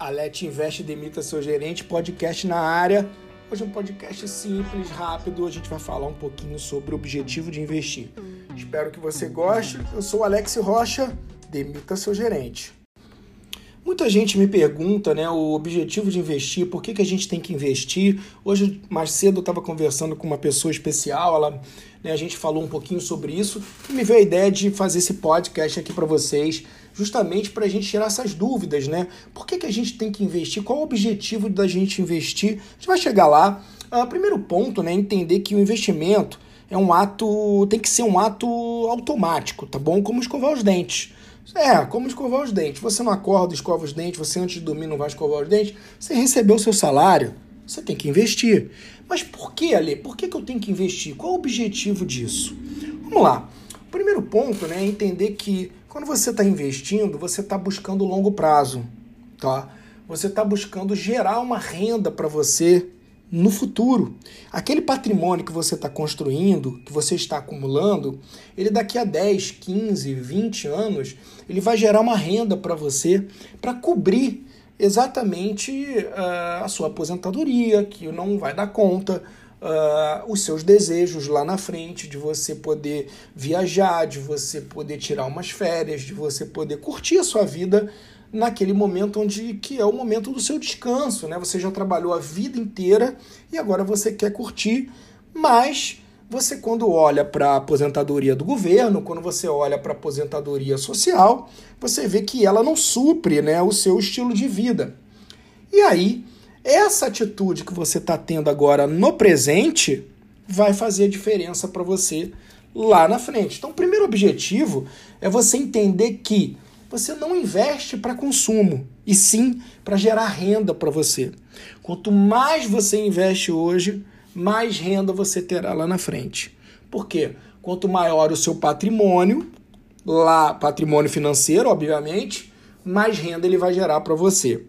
Alete Investe Demita Seu Gerente, podcast na área. Hoje é um podcast simples, rápido. A gente vai falar um pouquinho sobre o objetivo de investir. Espero que você goste. Eu sou Alex Rocha, Demita Seu Gerente. Muita gente me pergunta, né, o objetivo de investir, por que, que a gente tem que investir? Hoje, mais cedo, eu estava conversando com uma pessoa especial, ela, né, a gente falou um pouquinho sobre isso e me veio a ideia de fazer esse podcast aqui para vocês, justamente para a gente tirar essas dúvidas, né? Por que, que a gente tem que investir? Qual o objetivo da gente investir? A gente vai chegar lá. Uh, primeiro ponto, né, entender que o investimento é um ato, tem que ser um ato automático, tá bom? Como escovar os dentes. É, como escovar os dentes. Você não acorda, escova os dentes, você antes de dormir não vai escovar os dentes. Você recebeu o seu salário, você tem que investir. Mas por que, Ale? Por que, que eu tenho que investir? Qual o objetivo disso? Vamos lá. O primeiro ponto né, é entender que quando você está investindo, você está buscando longo prazo. Tá? Você está buscando gerar uma renda para você no futuro. Aquele patrimônio que você está construindo, que você está acumulando, ele daqui a 10, 15, 20 anos, ele vai gerar uma renda para você para cobrir exatamente uh, a sua aposentadoria, que não vai dar conta, uh, os seus desejos lá na frente, de você poder viajar, de você poder tirar umas férias, de você poder curtir a sua vida naquele momento onde que é o momento do seu descanso, né? Você já trabalhou a vida inteira e agora você quer curtir, mas você quando olha para a aposentadoria do governo, quando você olha para a aposentadoria social, você vê que ela não supre, né, o seu estilo de vida. E aí, essa atitude que você está tendo agora no presente vai fazer diferença para você lá na frente. Então, o primeiro objetivo é você entender que você não investe para consumo, e sim para gerar renda para você. Quanto mais você investe hoje, mais renda você terá lá na frente. Por quê? Quanto maior o seu patrimônio, lá patrimônio financeiro, obviamente, mais renda ele vai gerar para você.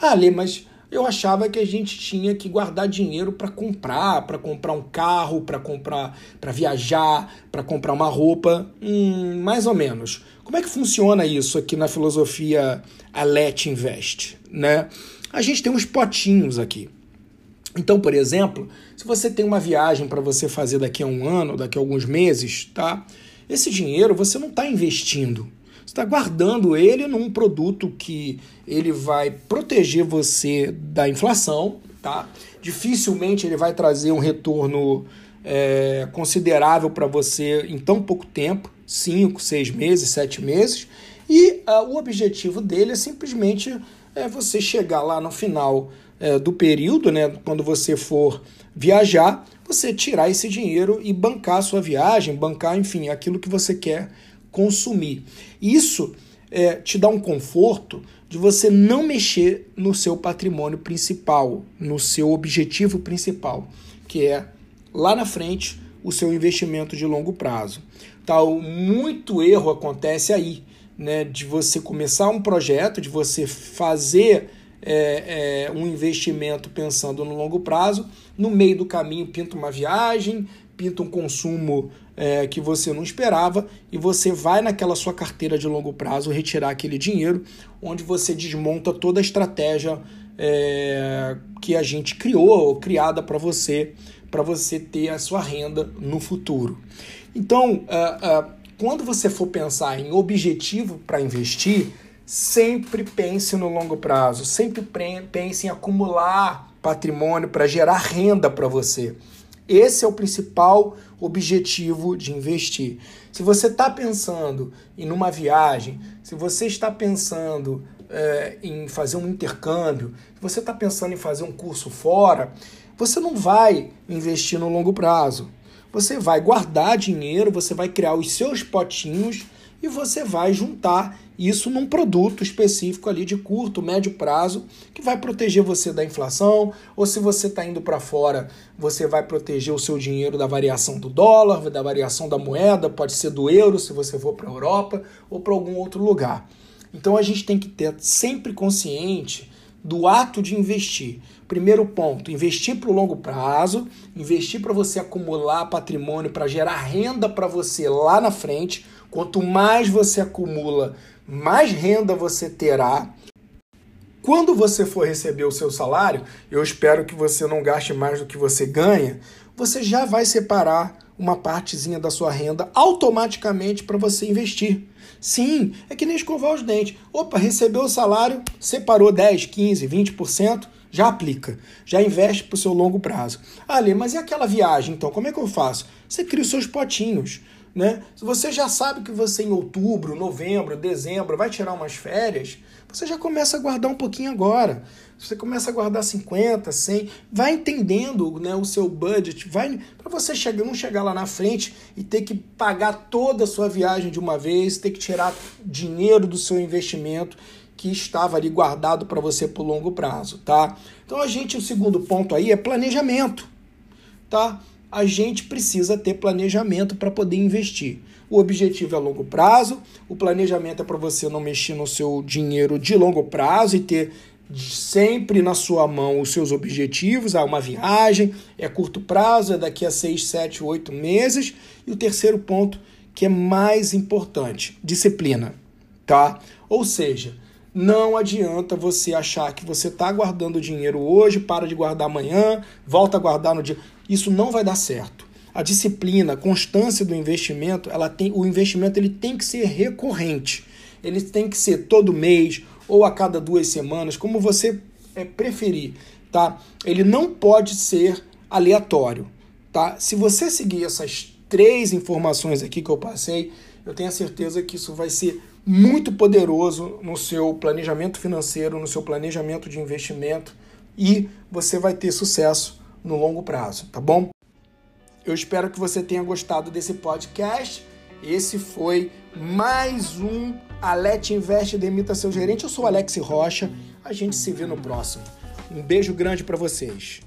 Ah, Lê, mas eu achava que a gente tinha que guardar dinheiro para comprar, para comprar um carro, para comprar, para viajar, para comprar uma roupa, hum, mais ou menos. Como é que funciona isso aqui na filosofia Alet Invest, né? A gente tem uns potinhos aqui. Então, por exemplo, se você tem uma viagem para você fazer daqui a um ano, daqui a alguns meses, tá? Esse dinheiro você não está investindo, está guardando ele num produto que ele vai proteger você da inflação, tá? Dificilmente ele vai trazer um retorno é, considerável para você em tão pouco tempo, cinco, seis meses, sete meses. E uh, o objetivo dele é simplesmente é, você chegar lá no final é, do período, né, quando você for viajar, você tirar esse dinheiro e bancar a sua viagem, bancar, enfim, aquilo que você quer consumir. Isso é, te dá um conforto de você não mexer no seu patrimônio principal, no seu objetivo principal, que é lá na frente o seu investimento de longo prazo. Tal muito erro acontece aí, né, de você começar um projeto, de você fazer é, é, um investimento pensando no longo prazo, no meio do caminho pinta uma viagem, pinta um consumo é, que você não esperava e você vai naquela sua carteira de longo prazo retirar aquele dinheiro, onde você desmonta toda a estratégia é, que a gente criou ou criada para você, para você ter a sua renda no futuro. Então, uh, uh, quando você for pensar em objetivo para investir, sempre pense no longo prazo, sempre pense em acumular patrimônio para gerar renda para você. Esse é o principal objetivo de investir. Se você está pensando em uma viagem, se você está pensando é, em fazer um intercâmbio, se você está pensando em fazer um curso fora, você não vai investir no longo prazo. Você vai guardar dinheiro, você vai criar os seus potinhos e você vai juntar isso num produto específico ali de curto, médio prazo, que vai proteger você da inflação, ou se você está indo para fora, você vai proteger o seu dinheiro da variação do dólar, da variação da moeda, pode ser do euro se você for para a Europa ou para algum outro lugar. Então a gente tem que ter sempre consciente do ato de investir. Primeiro ponto, investir para o longo prazo, investir para você acumular patrimônio, para gerar renda para você lá na frente. Quanto mais você acumula, mais renda você terá. quando você for receber o seu salário, eu espero que você não gaste mais do que você ganha, você já vai separar uma partezinha da sua renda automaticamente para você investir. Sim, é que nem escovar os dentes. Opa, recebeu o salário, separou 10, 15, 20%, já aplica, já investe para o seu longo prazo. Ali, mas e aquela viagem então? Como é que eu faço? Você cria os seus potinhos. Né? Se você já sabe que você em outubro, novembro, dezembro vai tirar umas férias, você já começa a guardar um pouquinho agora. Você começa a guardar 50, 100, vai entendendo né, o seu budget, vai para você chegar, não chegar lá na frente e ter que pagar toda a sua viagem de uma vez, ter que tirar dinheiro do seu investimento que estava ali guardado para você por longo prazo, tá? Então a gente, o segundo ponto aí é planejamento, tá? A gente precisa ter planejamento para poder investir. O objetivo é longo prazo, o planejamento é para você não mexer no seu dinheiro de longo prazo e ter sempre na sua mão os seus objetivos. Ah, uma viagem, é curto prazo, é daqui a 6, 7, 8 meses. E o terceiro ponto, que é mais importante, disciplina, tá? Ou seja, não adianta você achar que você está guardando dinheiro hoje, para de guardar amanhã, volta a guardar no dia. Isso não vai dar certo. A disciplina, a constância do investimento, ela tem, o investimento ele tem que ser recorrente. Ele tem que ser todo mês ou a cada duas semanas, como você é, preferir, tá? Ele não pode ser aleatório, tá? Se você seguir essas três informações aqui que eu passei, eu tenho a certeza que isso vai ser muito poderoso no seu planejamento financeiro, no seu planejamento de investimento e você vai ter sucesso no longo prazo, tá bom? Eu espero que você tenha gostado desse podcast. Esse foi mais um Alete Investe Demita Seu Gerente. Eu sou Alex Rocha. A gente se vê no próximo. Um beijo grande para vocês.